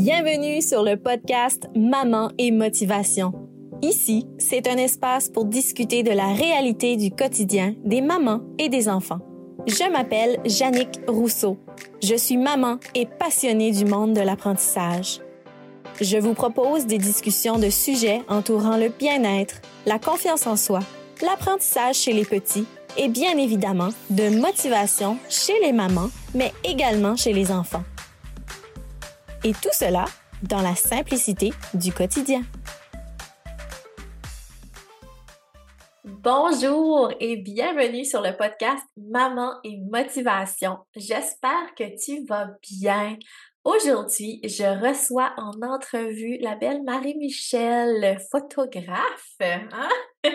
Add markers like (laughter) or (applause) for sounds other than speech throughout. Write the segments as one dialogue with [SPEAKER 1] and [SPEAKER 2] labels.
[SPEAKER 1] Bienvenue sur le podcast Maman et Motivation. Ici, c'est un espace pour discuter de la réalité du quotidien des mamans et des enfants. Je m'appelle Jannick Rousseau. Je suis maman et passionnée du monde de l'apprentissage. Je vous propose des discussions de sujets entourant le bien-être, la confiance en soi, l'apprentissage chez les petits et bien évidemment de motivation chez les mamans, mais également chez les enfants. Et tout cela dans la simplicité du quotidien. Bonjour et bienvenue sur le podcast Maman et Motivation. J'espère que tu vas bien. Aujourd'hui, je reçois en entrevue la belle Marie-Michel, photographe. Hein? (laughs)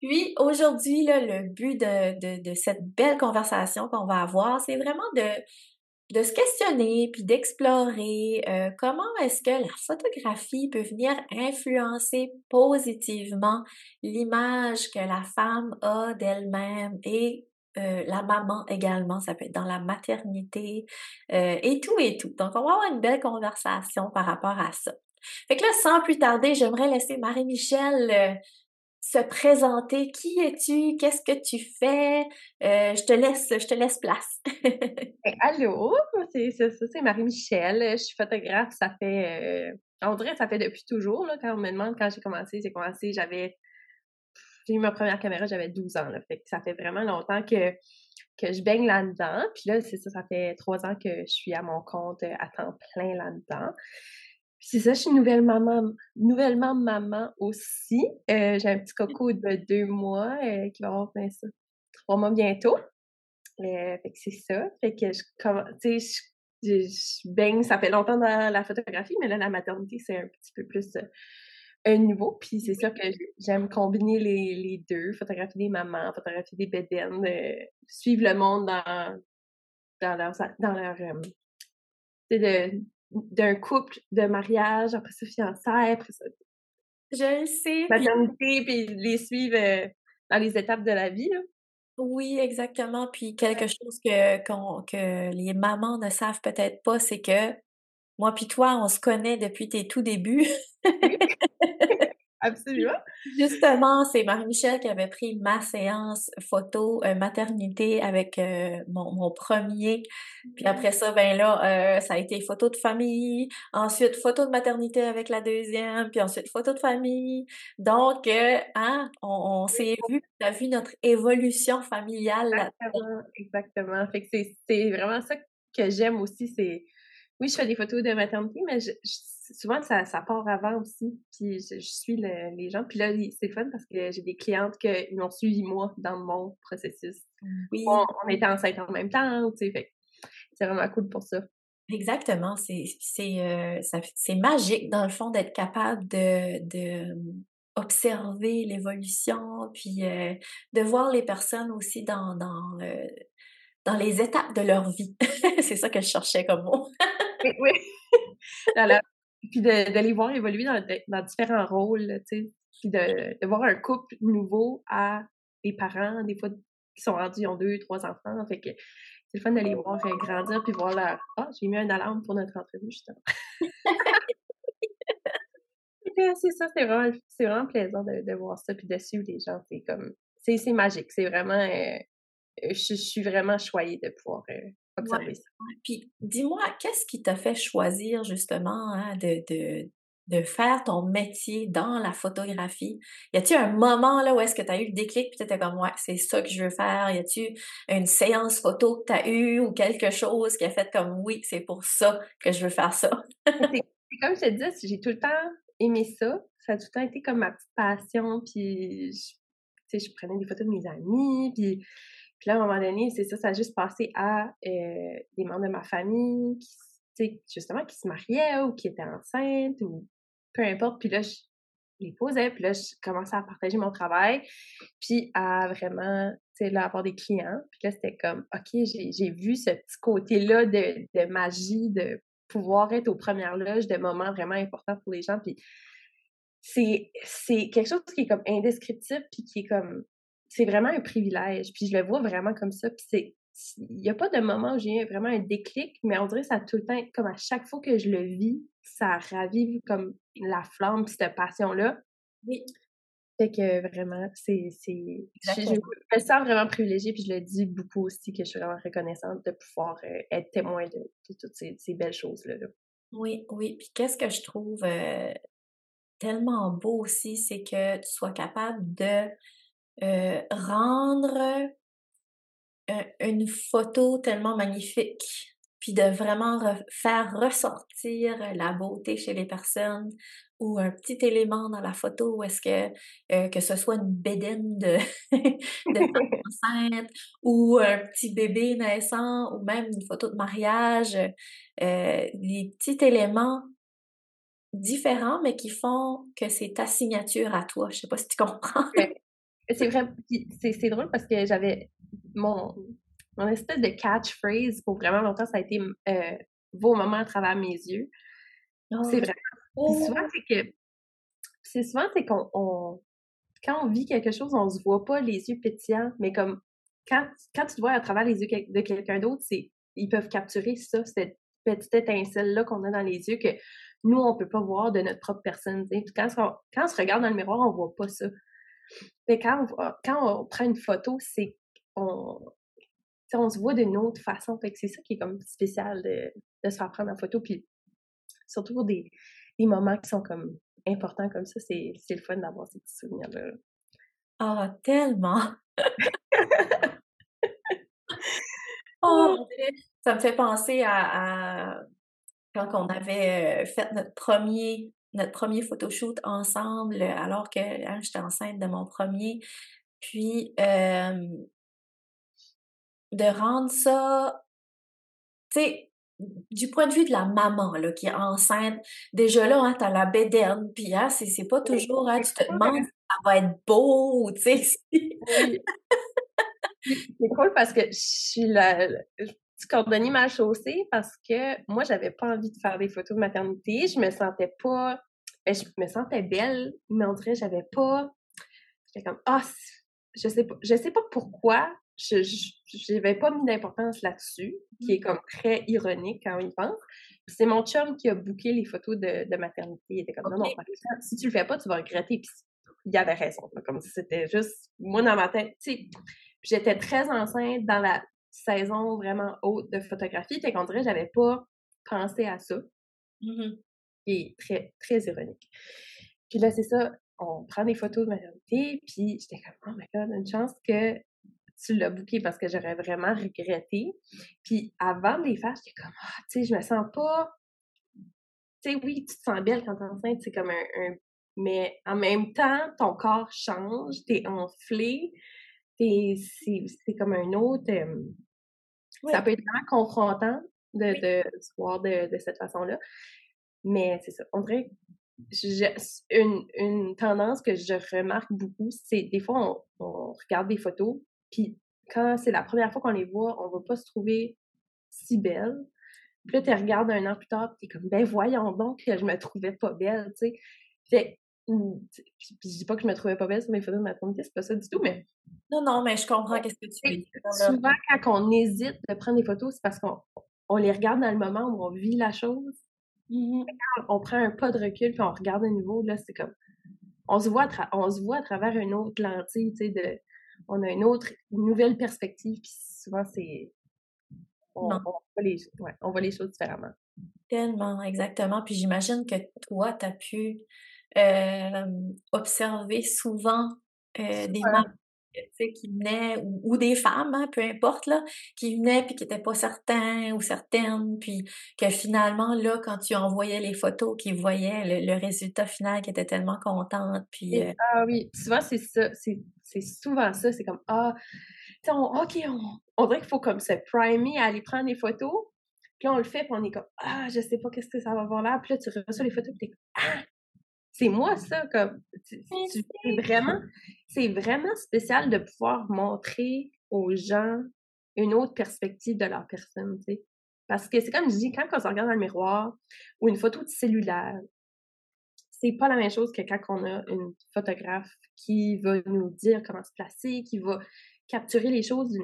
[SPEAKER 1] Puis aujourd'hui, le but de, de, cette belle conversation qu'on va avoir, c'est vraiment de, de se questionner puis d'explorer euh, comment est-ce que la photographie peut venir influencer positivement l'image que la femme a d'elle-même et euh, la maman également, ça peut être dans la maternité euh, et tout et tout. Donc, on va avoir une belle conversation par rapport à ça. Fait que là, sans plus tarder, j'aimerais laisser Marie-Michel se présenter. Qui es-tu? Qu'est-ce que tu fais? Euh, je te laisse, je te laisse place. (laughs)
[SPEAKER 2] Ben, allô, c'est ça, c'est Marie-Michel. Je suis photographe, ça fait, euh, on dirait ça fait depuis toujours, là, quand on me demande quand j'ai commencé, j'ai commencé, j'avais, j'ai eu ma première caméra, j'avais 12 ans, ça fait vraiment longtemps que, que je baigne là-dedans. Puis là, c'est ça, ça fait trois ans que je suis à mon compte à temps plein là-dedans c'est ça, je suis nouvelle maman, nouvellement maman aussi. Euh, j'ai un petit coco de deux mois euh, qui va avoir ben, ça, trois mois bientôt. Euh, fait que c'est ça. Fait que je, sais, je, baigne, ça fait longtemps dans la photographie, mais là, la maternité, c'est un petit peu plus un nouveau. Puis c'est sûr que j'aime combiner les, les, deux, photographier des mamans, photographier des bédaines, suivre le monde dans, dans leur, dans leur de, d'un couple de mariage, après ça, fiançailles, après ça.
[SPEAKER 1] Je le sais.
[SPEAKER 2] Maternité, puis, les suivre euh, dans les étapes de la vie. Là.
[SPEAKER 1] Oui, exactement. Puis quelque chose que, que les mamans ne savent peut-être pas, c'est que moi puis toi, on se connaît depuis tes tout débuts. (laughs) (laughs)
[SPEAKER 2] Absolument.
[SPEAKER 1] Justement, c'est Marie-Michel qui avait pris ma séance photo euh, maternité avec euh, mon, mon, premier. Puis après ça, ben là, euh, ça a été photo de famille. Ensuite, photo de maternité avec la deuxième. Puis ensuite, photo de famille. Donc, hein, on, s'est vu, on a vu notre évolution familiale.
[SPEAKER 2] Exactement. Exactement. Fait que c'est vraiment ça que j'aime aussi. C'est oui, je fais des photos de maternité, mais je souvent, ça, ça part avant aussi. Puis je, suis les gens. Puis là, c'est fun parce que j'ai des clientes qui m'ont suivi moi dans mon processus. Oui. On, était enceinte en même temps, tu sais. C'est vraiment cool pour ça.
[SPEAKER 1] Exactement. C'est euh, c'est magique, dans le fond, d'être capable de, de observer l'évolution, puis euh, de voir les personnes aussi dans, dans, euh, dans les étapes de leur vie. (laughs) c'est ça que je cherchais comme mot. (laughs)
[SPEAKER 2] oui, oui. (laughs) puis de, de, les voir évoluer dans, dans différents rôles, tu sais, puis de, de, voir un couple nouveau à des parents, des fois, qui sont rendus, ils ont deux, trois enfants, fait que c'est le fun de les voir grandir, puis voir leur « Ah, j'ai mis un alarme pour notre entrevue, justement! (laughs) » C'est ça, c'est vraiment, vraiment plaisant de, de, voir ça, puis de suivre les gens, c'est comme, c'est magique, c'est vraiment, euh, je, suis vraiment choyée de pouvoir euh,
[SPEAKER 1] puis dis-moi, qu'est-ce qui t'a fait choisir justement hein, de, de, de, faire ton métier dans la photographie? Y a-t-il un moment là où est-ce que tu as eu le déclic puis tu comme, ouais, c'est ça que je veux faire? Y a-t-il une séance photo que tu as eue ou quelque chose qui a fait comme, oui, c'est pour ça que je veux faire ça?
[SPEAKER 2] c'est comme je te dis, j'ai tout le temps aimé ça. Ça a tout le temps été comme ma petite passion. Puis, je, je prenais des photos de mes amis. Puis, puis là, à un moment donné, c'est ça, ça a juste passé à euh, des membres de ma famille qui, justement, qui se mariaient ou qui étaient enceintes ou peu importe. Puis là, je les posais, puis là, je commençais à partager mon travail, puis à vraiment, tu sais, avoir des clients. Puis là, c'était comme, OK, j'ai vu ce petit côté-là de, de magie, de pouvoir être aux premières loges, de moments vraiment importants pour les gens. Puis c'est quelque chose qui est comme indescriptible, puis qui est comme c'est vraiment un privilège. Puis je le vois vraiment comme ça. Puis c'est il n'y a pas de moment où j'ai eu vraiment un déclic, mais on dirait que ça a tout le temps, comme à chaque fois que je le vis, ça ravive comme la flamme, cette passion-là.
[SPEAKER 1] Oui.
[SPEAKER 2] Fait que vraiment, c'est. c'est je, je, me sens vraiment privilégiée, puis je le dis beaucoup aussi que je suis vraiment reconnaissante de pouvoir euh, être témoin de, toutes ces, belles choses-là.
[SPEAKER 1] Oui, oui. Puis qu'est-ce que je trouve euh, tellement beau aussi, c'est que tu sois capable de euh, rendre une photo tellement magnifique, puis de vraiment faire ressortir la beauté chez les personnes ou un petit élément dans la photo est-ce que euh, que ce soit une bédaine de, (laughs) de enceinte ou un petit bébé naissant ou même une photo de mariage, euh, les petits éléments différents mais qui font que c'est ta signature à toi. Je sais pas si tu comprends.
[SPEAKER 2] C'est vrai, c'est drôle parce que j'avais mon, mon espèce de catchphrase pour vraiment longtemps, ça a été euh, vos moments à travers mes yeux. C'est oh. vrai. souvent, c'est que c'est souvent c'est qu'on quand on vit quelque chose, on se voit pas les yeux pétillants, mais comme quand, quand tu te vois à travers les yeux de quelqu'un d'autre, c'est ils peuvent capturer ça, cette petite étincelle-là qu'on a dans les yeux que nous, on peut pas voir de notre propre personne. Quand, on, quand on se regarde dans le miroir, on voit pas ça. Mais quand on, quand on prend une photo, c'est on, on se voit d'une autre façon. c'est ça qui est comme spécial de, se faire prendre en photo. Puis surtout pour des, moments qui sont comme importants comme ça, c'est, le fun d'avoir ces petits souvenirs-là.
[SPEAKER 1] Ah, tellement! (laughs) (laughs) oh, ça me fait penser à, quand on avait euh, fait notre premier notre premier photoshoot ensemble alors que hein, j'étais enceinte de mon premier. Puis de rendre ça, tu sais, du point de vue de la maman là, qui est enceinte, déjà là, hein, t'as la bédaine, puis hein, c'est pas toujours, hein, tu te demandes si ça va être beau, tu sais. (laughs)
[SPEAKER 2] c'est cool parce que je suis la, tu cordonnier ma chaussée parce que moi, j'avais pas envie de faire des photos de maternité. Je me sentais pas. Ben, je me sentais belle, mais on dirait que j'avais pas. J'étais comme, ah, je sais pas, je sais pas pourquoi je n'avais pas mis d'importance là-dessus, qui est comme très ironique quand il pense. C'est mon chum qui a booké les photos de, maternité. Il était comme, non, non, si tu le fais pas, tu vas regretter. Puis il avait raison. Comme si c'était juste, moi, dans ma tête, tu sais, j'étais très enceinte dans la saison vraiment haute de photographie. Fait qu'on dirait que j'avais pas pensé à ça. Qui est très, très ironique. Puis là, c'est ça, on prend des photos de maternité, puis j'étais comme, oh my god, une chance que tu l'as booké parce que j'aurais vraiment regretté. Puis avant de les faire, j'étais comme, ah, tu sais, je me sens pas. Tu sais, oui, tu te sens belle quand t'es enceinte, c'est comme un, Mais en même temps, ton corps change, t'es enflé, c'est comme un autre. Ça peut être vraiment confrontant de, de, se voir de, de cette façon-là. Mais c'est ça. On dirait une, une tendance que je remarque beaucoup, c'est des fois, on, regarde des photos, puis quand c'est la première fois qu'on les voit, on va pas se trouver si belle. Puis là, tu regardes un an plus tard, tu es comme, ben voyons donc que je me trouvais pas belle, tu sais. Fait, je dis pas que je me trouvais pas belle sur mes photos de maternité, c'est pas ça du tout, mais...
[SPEAKER 1] Non, non, mais je comprends qu'est-ce que tu dire.
[SPEAKER 2] Souvent, quand on hésite de prendre des photos, c'est parce qu'on on les regarde dans le moment où on vit la chose.
[SPEAKER 1] Mmh
[SPEAKER 2] on prend un pas de recul, puis on regarde à nouveau, là, c'est comme... On se, voit on se voit à travers une autre lentille, tu sais, de on a une autre, une nouvelle perspective, puis souvent, c'est. On, voit les, on voit les choses différemment.
[SPEAKER 1] Tellement, exactement. Puis j'imagine que toi, tu as pu euh, observer souvent euh, des mamans qui venaient, ou, des femmes, hein, peu importe, là, qui venaient puis qui n'étaient pas certains ou certaines, puis que finalement, là, quand tu envoyais les photos, qu'ils voyaient le, résultat final, qui était tellement contente, puis...
[SPEAKER 2] Euh ah oui, souvent c'est ça, c'est souvent ça, c'est comme, ah, OK, on, on dirait qu'il faut comme se primer à aller prendre des photos, puis là, on le fait, puis on est comme, ah, je sais pas qu'est-ce que ça va avoir là, puis là, tu reçois les photos, puis t'es comme, ah, c'est moi ça, comme, c'est vraiment, c'est vraiment spécial de pouvoir montrer aux gens une autre perspective de leur personne, tu sais. Parce que c'est comme je dis, quand on se regarde dans le miroir ou une photo de cellulaire, c'est pas la même chose que quand on a une photographe qui va nous dire comment se placer, qui va capturer les choses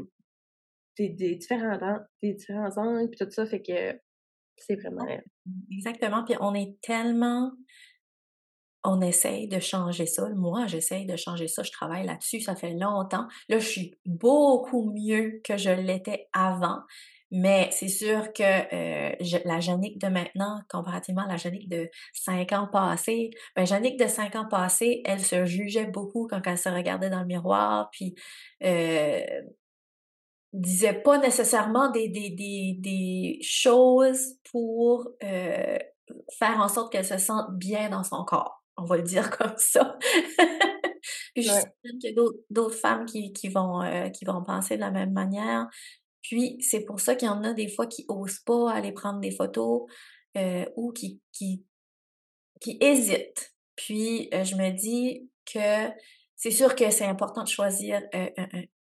[SPEAKER 2] des, des, différents, des différents angles, puis tout ça, fait que c'est vraiment...
[SPEAKER 1] Exactement, puis on est tellement... On essaye de changer ça. Moi, j'essaye de changer ça. Je travaille là-dessus. Ça fait longtemps. Là, je suis beaucoup mieux que je l'étais avant. Mais c'est sûr que euh, la Jannick de maintenant, comparativement à la Jannick de cinq ans passés, ben Jannick de cinq ans passés, elle se jugeait beaucoup quand elle se regardait dans le miroir, puis euh, disait pas nécessairement des choses pour euh, faire en sorte qu'elle se sente bien dans son corps. On va le dire comme ça. (laughs) puis je sais qu'il y a d'autres femmes qui, qui, vont, euh, qui vont penser de la même manière. Puis c'est pour ça qu'il y en a des fois qui osent pas aller prendre des photos euh, ou qui, qui, qui hésitent. Puis euh, je me dis que c'est sûr que c'est important de choisir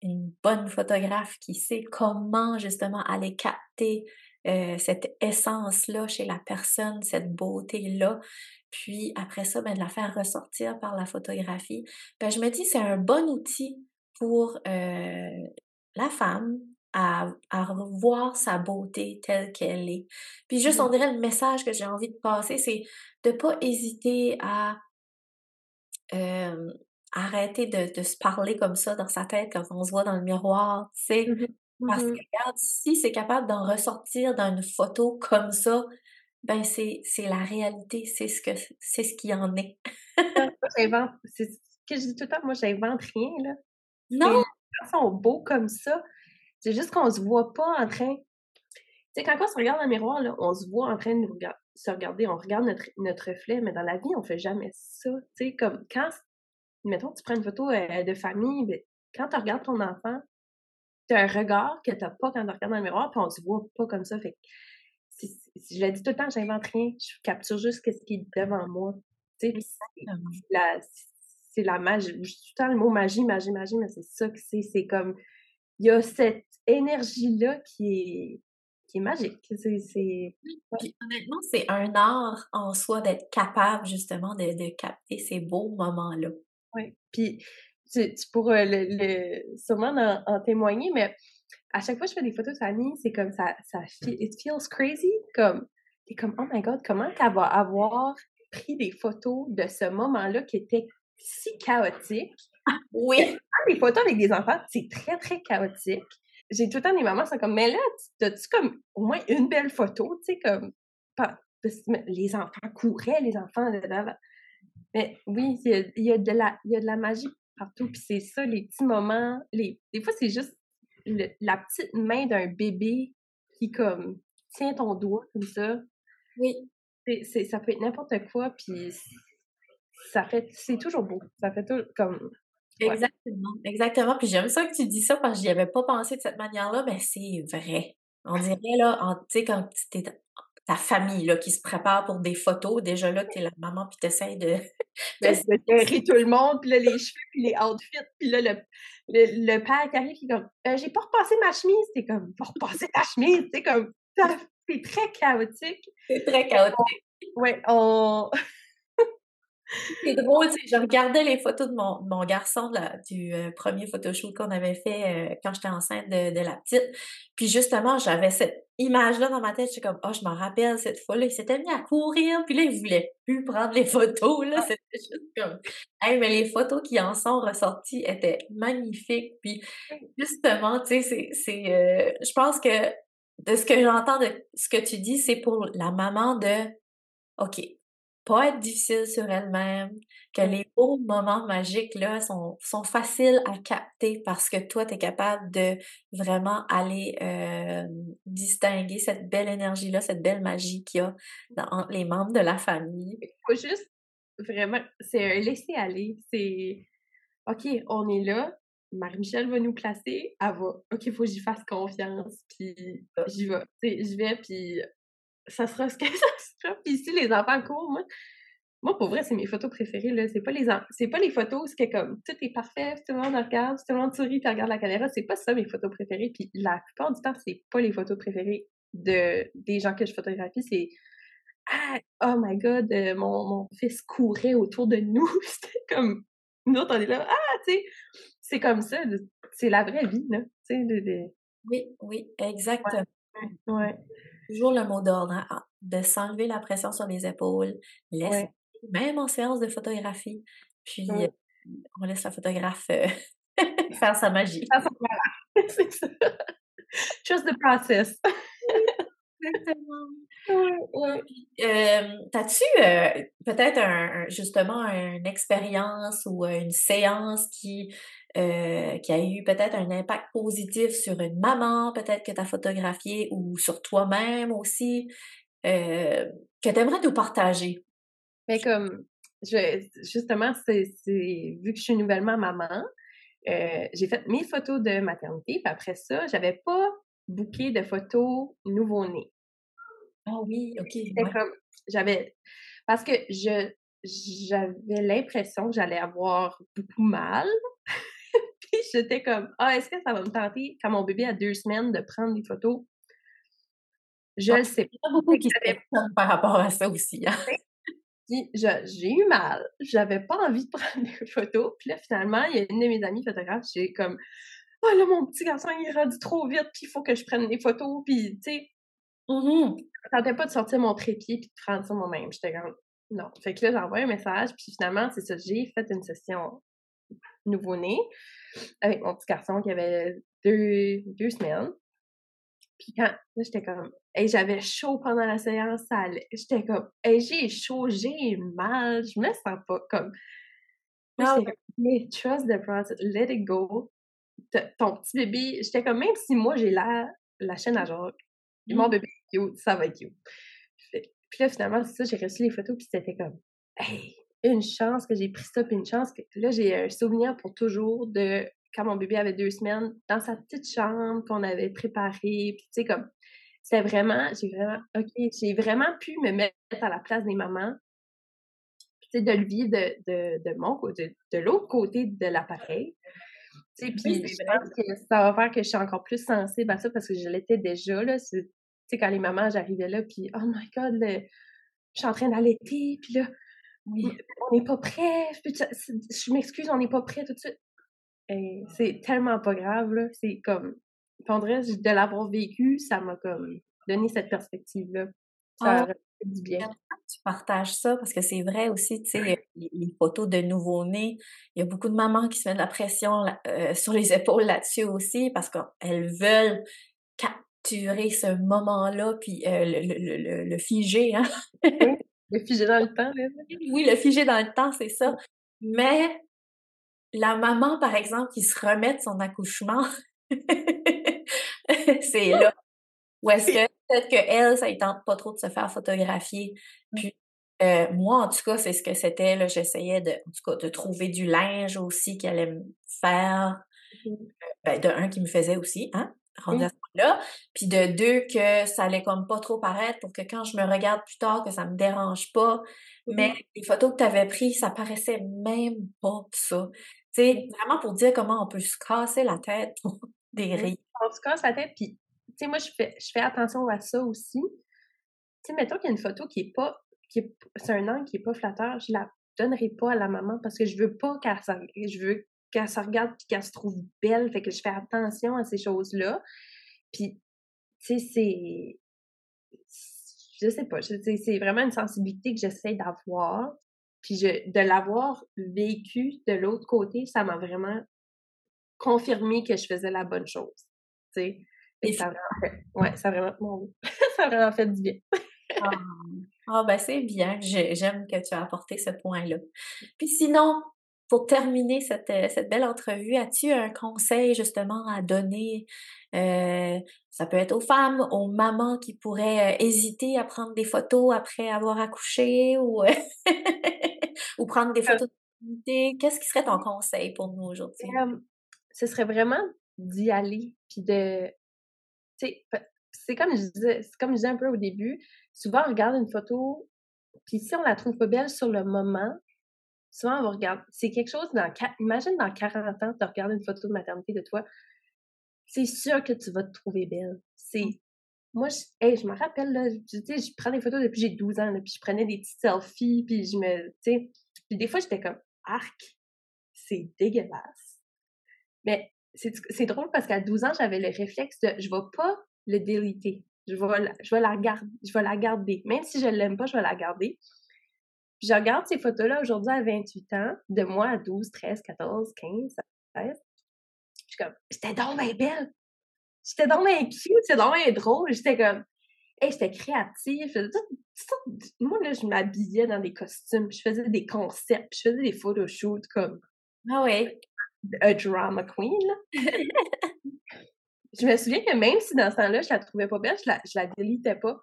[SPEAKER 1] une bonne photographe qui sait comment justement aller capter cette essence-là chez la personne, cette beauté-là. Puis après ça, ben, de la faire ressortir par la photographie. Ben, je me dis c'est un bon outil pour la femme, à, à revoir sa beauté telle qu'elle est. Puis juste, on dirait le message que j'ai envie de passer, c'est de pas hésiter à euh, arrêter de, de, se parler comme ça dans sa tête quand on se voit dans le miroir, tu sais. Mmh Parce que mmh regarde, si c'est capable d'en ressortir dans une photo comme ça, ben c'est, c'est la réalité, c'est ce que c'est ce qui en est. (laughs)
[SPEAKER 2] j'invente, c'est ce que je dis tout le temps, moi j'invente rien là.
[SPEAKER 1] Non!
[SPEAKER 2] Les sont beaux comme ça. C'est juste qu'on se voit pas en train. Tu sais, quand on se regarde dans le miroir, là, on se voit en train de se regarder, on regarde notre, notre reflet, mais dans la vie, on fait jamais ça. Tu sais, comme quand, mettons, tu prends une photo euh, de famille, ben, quand tu regardes ton enfant, tu as un regard que tu n'as pas quand tu regardes dans le miroir, puis on se voit pas comme ça. Fait je l'ai dit tout le temps, j'invente rien, je capture juste ce qui est devant moi. Tu sais, c'est la, magie. Je dis tout le temps le mot magie, magie, magie, mais c'est ça que c'est. C'est comme, il y a cette énergie-là qui est, qui est magique. C'est,
[SPEAKER 1] honnêtement, c'est un art en soi d'être capable justement de, de capter ces beaux moments-là.
[SPEAKER 2] Oui. Puis tu, tu pourrais le, sûrement en, témoigner, mais à chaque fois que je fais des photos de famille, c'est comme ça, ça it feels crazy. Comme, t'es comme, oh my god, comment qu'elle va avoir pris des photos de ce moment-là qui était si chaotique?
[SPEAKER 1] Oui.
[SPEAKER 2] Des photos avec des enfants, c'est très, très chaotique j'ai tout le temps des mamans qui sont comme, mais là, as-tu comme au moins une belle photo, tu sais, comme, pas, les enfants couraient, les enfants, mais oui, il y a, de la, il y a de la magie partout, puis c'est ça, les petits moments, les, des fois, c'est juste la petite main d'un bébé qui, comme, tient ton doigt, comme ça.
[SPEAKER 1] Oui.
[SPEAKER 2] C'est, ça peut être n'importe quoi, puis ça fait, c'est toujours beau. Ça fait tout, comme,
[SPEAKER 1] Exactement, exactement. Puis j'aime ça que tu dis ça parce que j'y avais pas pensé de cette manière-là, mais c'est vrai. On dirait, là, tu sais, quand t'es ta famille, là, qui se prépare pour des photos, déjà là, t'es la maman, puis t'essayes de... (laughs)
[SPEAKER 2] de tout le monde, puis là, les cheveux, puis les outfits, puis là, le, le, père qui arrive, qui est comme euh, j'ai pas repassé ma chemise », c'est comme « pas repasser ta chemise », c'est comme... C'est très chaotique.
[SPEAKER 1] C'est très chaotique.
[SPEAKER 2] Ouais, on...
[SPEAKER 1] C'est drôle, je regardais les photos de mon, mon garçon là, du euh, premier photoshoot qu'on avait fait euh, quand j'étais enceinte de, de, la petite. Puis justement, j'avais cette image-là dans ma tête. J'étais comme, oh, je m'en rappelle cette fois-là. Il s'était mis à courir, puis là, il voulait plus prendre les photos. Là, c'était juste comme, hey, mais les photos qui en sont ressorties étaient magnifiques. Puis justement, tu sais, c'est, euh, je pense que de ce que j'entends de ce que tu dis, c'est pour la maman de, OK, pas être difficile sur elle-même, que les beaux moments magiques là sont, sont faciles à capter parce que toi, tu es capable de vraiment aller euh, distinguer cette belle énergie-là, cette belle magie qu'il y a dans les membres de la famille.
[SPEAKER 2] Il faut juste vraiment, c'est un laisser-aller. C'est OK, on est là, Marie-Michel va nous placer, elle va, OK, il faut que j'y fasse confiance, puis j'y vais, je vais, puis ça sera ce que (laughs) ça. Puis ici, les enfants courent, moi, moi, pour vrai, c'est mes photos préférées, là. C'est pas les, c'est pas les photos, c'est comme tout est parfait, tout le monde regarde, tout le monde sourit, puis regarde la caméra. C'est pas ça, mes photos préférées. Puis la plupart du temps, c'est pas les photos préférées de, des gens que je photographie. C'est, ah, oh my god, euh, mon, mon fils courait autour de nous. (laughs) C'était comme, nous autres, on est là, ah, tu sais, c'est comme ça. C'est la vraie vie, là. Tu sais, de,
[SPEAKER 1] Oui, oui, exactement.
[SPEAKER 2] Ouais.
[SPEAKER 1] Toujours le mot d'ordre, hein, de s'enlever la pression sur les épaules, laisser, même en séance de photographie, puis euh, on laisse la photographe euh, (laughs) faire sa magie. (laughs)
[SPEAKER 2] C'est ça. Just the process.
[SPEAKER 1] Exactement. (laughs) T'as-tu euh, peut-être un, justement une expérience ou une séance qui, qui a eu peut-être un impact positif sur une maman, peut-être que tu as photographié ou sur toi-même aussi, euh, que tu aimerais nous partager?
[SPEAKER 2] Mais comme, je, justement, c'est vu que je suis nouvellement maman, j'ai fait mes photos de maternité, puis après ça, j'avais pas bouquet de photos nouveau-nés.
[SPEAKER 1] Ah oui, OK.
[SPEAKER 2] Comme, j'avais, parce que je, j'avais l'impression que j'allais avoir beaucoup mal. (laughs) puis j'étais comme, ah, est-ce que ça va me tenter, quand mon bébé a deux semaines, de prendre des photos? Je
[SPEAKER 1] ah,
[SPEAKER 2] le sais
[SPEAKER 1] pas. beaucoup qui par rapport à ça aussi. Hein.
[SPEAKER 2] j'ai eu mal, j'avais pas envie de (laughs) prendre des photos. Puis là, finalement, il y a une de mes amies photographes, j'ai comme, oh là, mon petit garçon, il est rendu trop vite, puis il faut que je prenne des photos. Puis, tu sais,
[SPEAKER 1] Mmh
[SPEAKER 2] je tentais pas de sortir mon trépied puis de prendre ça moi-même. J'étais comme, non. Fait que là, j'envoie un message, puis finalement, c'est ça, j'ai fait une session nouveau-né avec mon petit garçon qui avait deux, deux semaines. Puis quand, là, j'étais comme, et j'avais chaud pendant la séance, ça allait. J'étais comme, hey, j'ai chaud, j'ai mal, je me sens pas comme. J'étais comme, trust the process, let it go. Ton petit bébé, j'étais comme, même si moi j'ai la, la chaîne à Jacques, mon mmh. bébé est cute, ça va être cute. Puis là, finalement, c'est ça, j'ai reçu les photos, puis c'était comme, hey, une chance que j'ai pris ça, puis une chance que là, j'ai un souvenir pour toujours de quand mon bébé avait deux semaines, dans sa petite chambre qu'on avait préparée, puis tu sais, comme, c'est vraiment, j'ai vraiment, OK, j'ai vraiment pu me mettre à la place des mamans, tu sais, de le vivre de, de, de mon côté, de, l'autre côté de l'appareil. Tu sais, puis je pense que ça va faire que je suis encore plus sensible à ça parce que je l'étais déjà, là sais, quand les mamans, j'arrivais là, puis oh my god, je suis en train d'allaiter, puis là, on n'est pas prêt, je m'excuse, on n'est pas prêt tout de suite. c'est tellement pas grave, là. C'est comme, dirait, de l'avoir vécu, ça m'a comme donné cette perspective-là. Ça
[SPEAKER 1] ah, fait du bien. Tu partages ça parce que c'est vrai aussi, tu sais, les, photos de nouveau-nés, il y a beaucoup de mamans qui se mettent de la pression euh, sur les (laughs) épaules là-dessus aussi parce qu'elles veulent ce moment-là, puis euh, le, le, le, figer, hein? (laughs)
[SPEAKER 2] le figer dans le temps,
[SPEAKER 1] Oui, le figer dans le temps, c'est ça. Mais la maman, par exemple, qui se remet de son accouchement, (laughs) (laughs) c'est là. Ou est-ce que peut-être qu'elle, ça ne tente pas trop de se faire photographier. Puis euh, moi, en tout cas, c'est ce que c'était. J'essayais de, en tout cas, de trouver du linge aussi qu'elle allait me faire. Euh, ben, de un qui me faisait aussi, hein? là Puis de deux, que ça allait comme pas trop paraître pour que quand je me regarde plus tard, que ça me dérange pas. Mais les photos que tu avais prises, ça paraissait même pas ça. Tu sais, vraiment pour dire comment on peut se casser la tête pour des rires.
[SPEAKER 2] On se casse la tête, puis tu sais, moi, je fais, je fais attention à ça aussi. Tu sais, mettons qu'il y a une photo qui est pas, qui est, c'est un angle qui est pas flatteur, je la donnerai pas à la maman parce que je veux pas qu'elle, je veux qu'elle se regarde puis qu'elle se trouve belle. Fait que je fais attention à ces choses-là. Puis, tu sais, c'est. Je sais pas, c'est vraiment une sensibilité que j'essaie d'avoir. Puis je, de l'avoir vécu de l'autre côté, ça m'a vraiment confirmé que je faisais la bonne chose. Tu sais. Et ça a vraiment fait, ouais, ça a vraiment, (laughs) ça a vraiment fait du bien.
[SPEAKER 1] ah, ah ben c'est bien. J'aime que tu as apporté ce point-là. Puis sinon, pour terminer cette, euh, cette belle entrevue, as-tu un conseil justement à donner? Euh, ça peut être aux femmes, aux mamans qui pourraient euh, hésiter à prendre des photos après avoir accouché ou, (laughs) ou prendre des photos de Qu'est-ce qui serait ton conseil pour nous aujourd'hui?
[SPEAKER 2] Ce serait vraiment d'y aller, puis de... C'est comme je disais, comme je disais un peu au début, souvent on regarde une photo, puis si on la trouve pas belle sur le moment, souvent, on regarde, c'est quelque chose dans, imagine dans 40 ans, tu regardes une photo de maternité de toi, c'est sûr que tu vas te trouver belle. C'est, mmh. moi, je, je me rappelle, là, tu sais, je prends des photos depuis j'ai 12 ans, puis je prenais des petits selfies, puis je me, tu sais, puis des fois, j'étais comme, arc, c'est dégueulasse. Mais c'est drôle parce qu'à 12 ans, j'avais le réflexe de je vais pas le déliter. Je vais, la, je la garder. Je vais la garder. Même si je l'aime pas, je vais la garder. Puis je regarde ces photos-là aujourd'hui à 28 ans, de moi à 12, 13, 14, 15, 16. Je suis comme, j'étais donc bien belle. J'étais donc bien cute, c'était donc bien drôle. J'étais comme, hey, j'étais créative. moi, là, je m'habillais dans des costumes, je faisais des concepts, je faisais des photoshoots comme.
[SPEAKER 1] Ah ouais.
[SPEAKER 2] A drama queen, je me souviens que même si dans ce temps-là, je la trouvais pas belle, je la, je la délitais pas.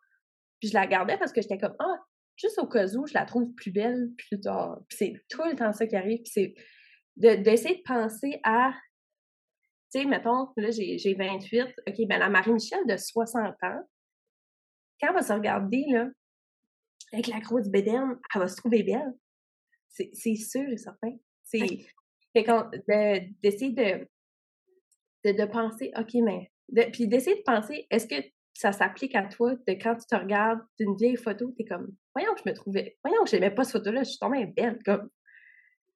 [SPEAKER 2] Puis je la gardais parce que j'étais comme, ah, juste au cas où, je la trouve plus belle plus tard. Puis c'est tout le temps ça qui arrive. Puis c'est d'essayer de, penser à, tu sais, mettons, là, j'ai 28, OK, ben la Marie-Michel de 60 ans, quand elle va se regarder, là, avec la grosse bédaine, elle va se trouver belle. C'est sûr et certain. C'est d'essayer de, de, de, penser, OK, mais. puis d'essayer de penser, est-ce que ça s'applique à toi de quand tu te regardes d'une vieille photo, tu es comme, voyons, je me trouvais, voyons, je n'aimais pas cette photo-là, je suis tombée belle. Comme,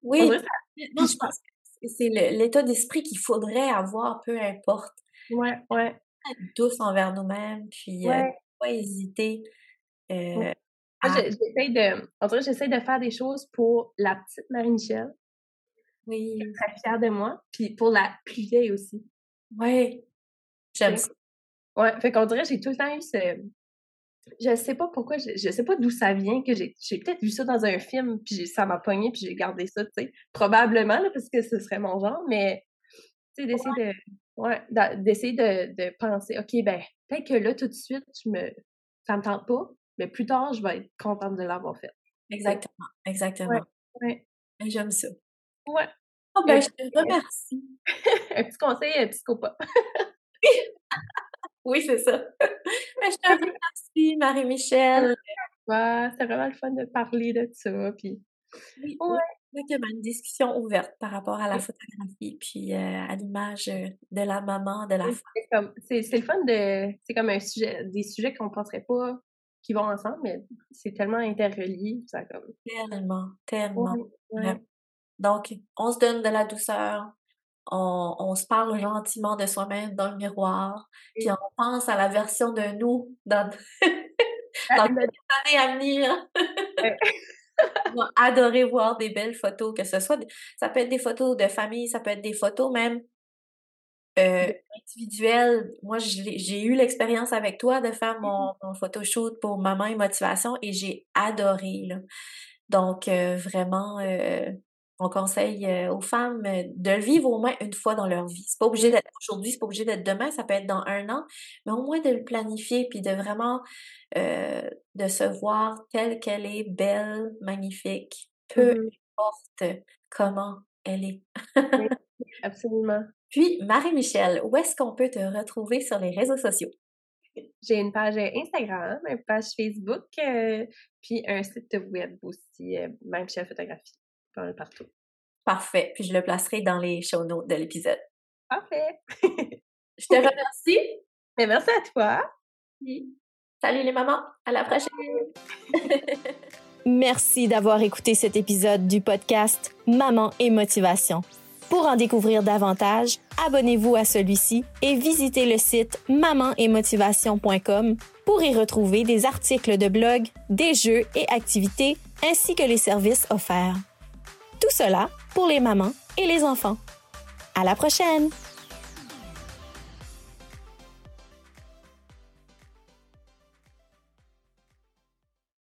[SPEAKER 1] oui, moi, je pense que c'est l'état d'esprit qu'il faudrait avoir, peu importe.
[SPEAKER 2] Ouais, ouais.
[SPEAKER 1] Être douce envers nous-mêmes, puis euh, pas hésiter. Euh,
[SPEAKER 2] j'essaie de, on dirait j'essaie de faire des choses pour la petite Marie-Michel.
[SPEAKER 1] Oui.
[SPEAKER 2] Je suis très fière de moi. Puis pour la plus vieille aussi.
[SPEAKER 1] Oui. J'aime ça.
[SPEAKER 2] Ouais, fait qu'on dirait j'ai tout le temps eu ce. Je sais pas pourquoi, je, je sais pas d'où ça vient, que j'ai, j'ai peut-être vu ça dans un film, puis ça m'a pogné, puis j'ai gardé ça, tu sais. Probablement, là, parce que ce serait mon genre, mais, tu sais, d'essayer de. Ouais, d'essayer de, de penser, OK, ben, peut-être que là, tout de suite, je me, ça me tente pas, mais plus tard, je vais être contente de l'avoir fait.
[SPEAKER 1] Exactement, exactement.
[SPEAKER 2] Ouais,
[SPEAKER 1] J'aime ça.
[SPEAKER 2] Ouais.
[SPEAKER 1] Oh, ben, je te remercie.
[SPEAKER 2] un petit conseil un psychopathe. (laughs)
[SPEAKER 1] oui, c'est ça. (laughs) Ben, je te remercie, Marie-Michel.
[SPEAKER 2] Ouais, c'était vraiment le fun de parler de ça. Puis...
[SPEAKER 1] Oui, ouais. une discussion ouverte par rapport à la photographie, puis euh, à l'image euh, de la maman, de la
[SPEAKER 2] femme. C'est le fun de. C'est comme un sujet, des sujets qu'on ne penserait pas qui vont ensemble, mais c'est tellement interrelié. Ça, comme...
[SPEAKER 1] Tellement, tellement. Donc, on se donne de la douceur, on, on se parle gentiment de soi-même dans le miroir, puis on pense à la version de nous dans, (laughs) dans les années à venir. (laughs) on va adorer voir des belles photos, que ce soit, ça peut être des photos de famille, ça peut être des photos même euh, individuelles. Moi, j'ai eu l'expérience avec toi de faire mon, mon photoshoot pour Maman et Motivation et j'ai adoré. Là. Donc, euh, vraiment, euh, on conseille euh, aux femmes euh, de le vivre au moins une fois dans leur vie. C'est pas obligé d'être aujourd'hui, c'est pas obligé d'être demain, ça peut être dans un an, mais au moins de le planifier puis de vraiment euh, de se voir telle qu'elle est, belle, magnifique, peu mmh importe comment elle est.
[SPEAKER 2] oui, (laughs) absolument.
[SPEAKER 1] Puis, Marie-Michel, où est-ce qu'on peut te retrouver sur les réseaux sociaux?
[SPEAKER 2] J'ai une page Instagram, une page Facebook, puis un site web aussi, même chez la photographie partout.
[SPEAKER 1] Parfait. Puis je le placerai dans les show notes de l'épisode.
[SPEAKER 2] Parfait. (laughs)
[SPEAKER 1] je te remercie.
[SPEAKER 2] Mais merci à toi.
[SPEAKER 1] Salut les mamans. À la prochaine. (laughs)
[SPEAKER 3] merci d'avoir écouté cet épisode du podcast Maman et Motivation. Pour en découvrir davantage, abonnez-vous à celui-ci et visitez le site mamanetmotivation.com pour y retrouver des articles de blog, des jeux et activités ainsi que les services offerts. Tout cela pour les mamans et les enfants. À la prochaine!